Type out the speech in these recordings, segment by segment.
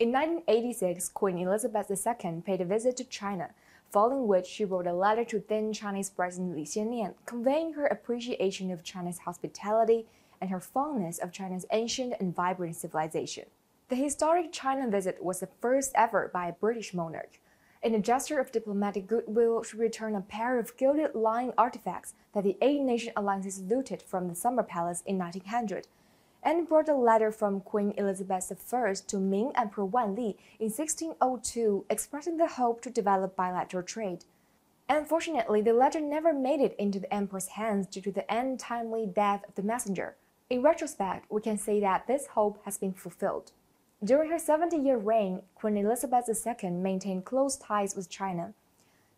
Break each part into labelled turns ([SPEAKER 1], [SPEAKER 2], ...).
[SPEAKER 1] In 1986, Queen Elizabeth II paid a visit to China, following which she wrote a letter to then Chinese President Li Xiannian, conveying her appreciation of China's hospitality and her fondness of China's ancient and vibrant civilization. The historic China visit was the first ever by a British monarch. In a gesture of diplomatic goodwill, she returned a pair of gilded lion artifacts that the Eight Nation Alliances looted from the Summer Palace in 1900 and brought a letter from Queen Elizabeth I to Ming Emperor Wan Li in 1602 expressing the hope to develop bilateral trade. Unfortunately, the letter never made it into the emperor's hands due to the untimely death of the messenger. In retrospect, we can say that this hope has been fulfilled. During her 70 year reign, Queen Elizabeth II maintained close ties with China.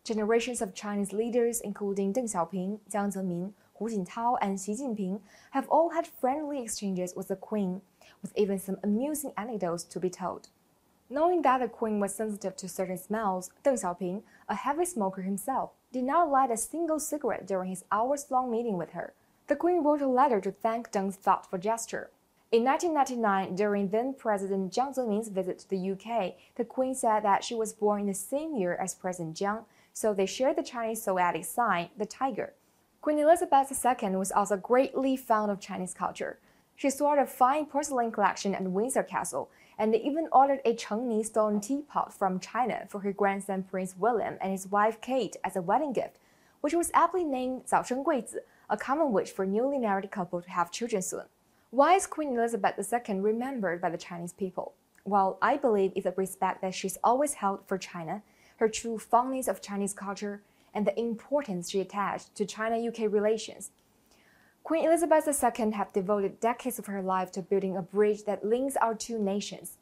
[SPEAKER 1] Generations of Chinese leaders, including Deng Xiaoping, Jiang Zemin, Hu Jintao and Xi Jinping have all had friendly exchanges with the Queen, with even some amusing anecdotes to be told. Knowing that the Queen was sensitive to certain smells, Deng Xiaoping, a heavy smoker himself, did not light a single cigarette during his hours long meeting with her. The Queen wrote a letter to thank Deng's thoughtful gesture. In 1999, during then President Jiang Zemin's visit to the UK, the Queen said that she was born in the same year as President Jiang, so they shared the Chinese zodiac sign, the tiger. Queen Elizabeth II was also greatly fond of Chinese culture. She stored a fine porcelain collection at Windsor Castle and even ordered a Chengni stone teapot from China for her grandson Prince William and his wife Kate as a wedding gift, which was aptly named Zaosheng a common wish for newly married couple to have children soon. Why is Queen Elizabeth II remembered by the Chinese people? Well, I believe it's a respect that she's always held for China, her true fondness of Chinese culture, and the importance she attached to China UK relations. Queen Elizabeth II had devoted decades of her life to building a bridge that links our two nations.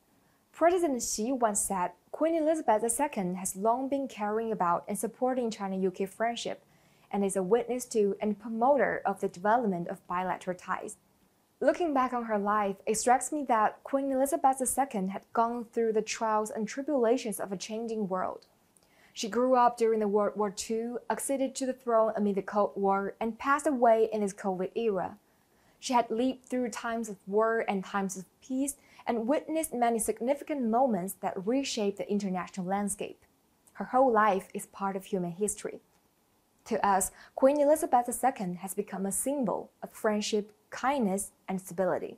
[SPEAKER 1] President Xi once said Queen Elizabeth II has long been caring about and supporting China UK friendship and is a witness to and promoter of the development of bilateral ties. Looking back on her life, it strikes me that Queen Elizabeth II had gone through the trials and tribulations of a changing world. She grew up during the World War II, acceded to the throne amid the Cold War, and passed away in this COVID era. She had lived through times of war and times of peace and witnessed many significant moments that reshaped the international landscape. Her whole life is part of human history. To us, Queen Elizabeth II has become a symbol of friendship, kindness, and stability.